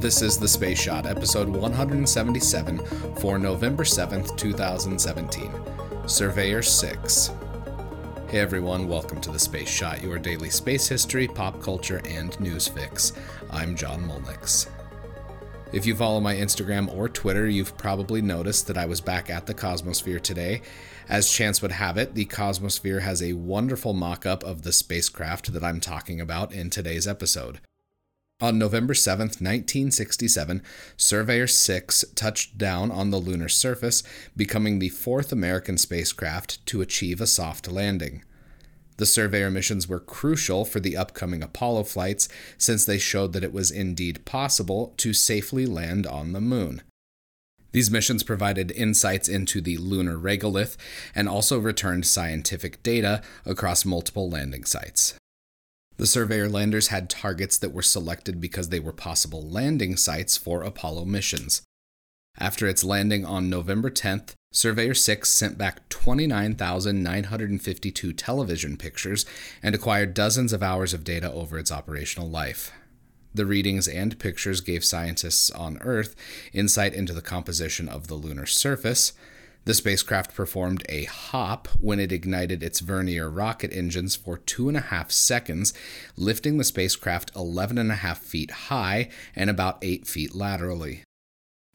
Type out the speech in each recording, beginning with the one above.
This is The Space Shot, episode 177 for November 7th, 2017. Surveyor 6. Hey everyone, welcome to The Space Shot, your daily space history, pop culture, and news fix. I'm John Molnix. If you follow my Instagram or Twitter, you've probably noticed that I was back at the Cosmosphere today. As chance would have it, the Cosmosphere has a wonderful mock up of the spacecraft that I'm talking about in today's episode. On November 7, 1967, Surveyor 6 touched down on the lunar surface, becoming the fourth American spacecraft to achieve a soft landing. The Surveyor missions were crucial for the upcoming Apollo flights since they showed that it was indeed possible to safely land on the moon. These missions provided insights into the lunar regolith and also returned scientific data across multiple landing sites. The Surveyor landers had targets that were selected because they were possible landing sites for Apollo missions. After its landing on November 10th, Surveyor 6 sent back 29,952 television pictures and acquired dozens of hours of data over its operational life. The readings and pictures gave scientists on Earth insight into the composition of the lunar surface, the spacecraft performed a hop when it ignited its Vernier rocket engines for two and a half seconds, lifting the spacecraft 11 and a half feet high and about 8 feet laterally.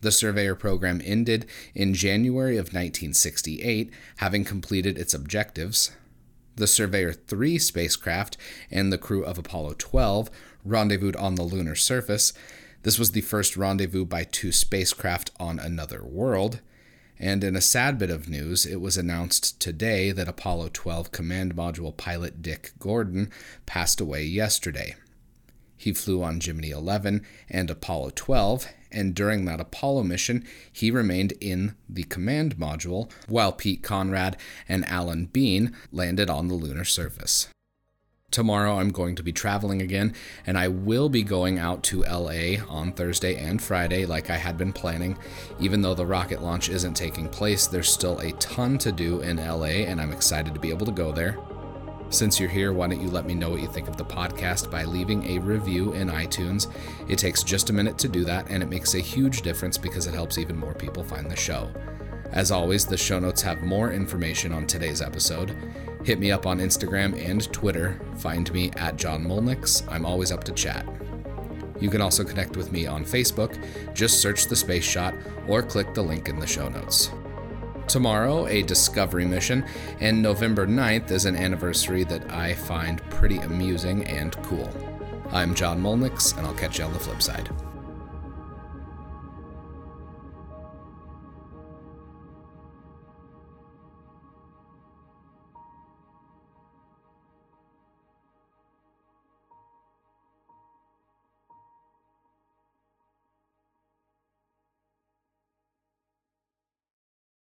The Surveyor program ended in January of 1968, having completed its objectives. The Surveyor 3 spacecraft and the crew of Apollo 12 rendezvoused on the lunar surface. This was the first rendezvous by two spacecraft on another world. And in a sad bit of news, it was announced today that Apollo 12 command module pilot Dick Gordon passed away yesterday. He flew on Gemini 11 and Apollo 12, and during that Apollo mission, he remained in the command module while Pete Conrad and Alan Bean landed on the lunar surface. Tomorrow I'm going to be traveling again, and I will be going out to LA on Thursday and Friday like I had been planning. Even though the rocket launch isn't taking place, there's still a ton to do in LA, and I'm excited to be able to go there. Since you're here, why don't you let me know what you think of the podcast by leaving a review in iTunes? It takes just a minute to do that, and it makes a huge difference because it helps even more people find the show. As always, the show notes have more information on today's episode. Hit me up on Instagram and Twitter. Find me at John Molnix. I'm always up to chat. You can also connect with me on Facebook. Just search the Space Shot or click the link in the show notes. Tomorrow, a discovery mission, and November 9th is an anniversary that I find pretty amusing and cool. I'm John Molnix, and I'll catch you on the flip side.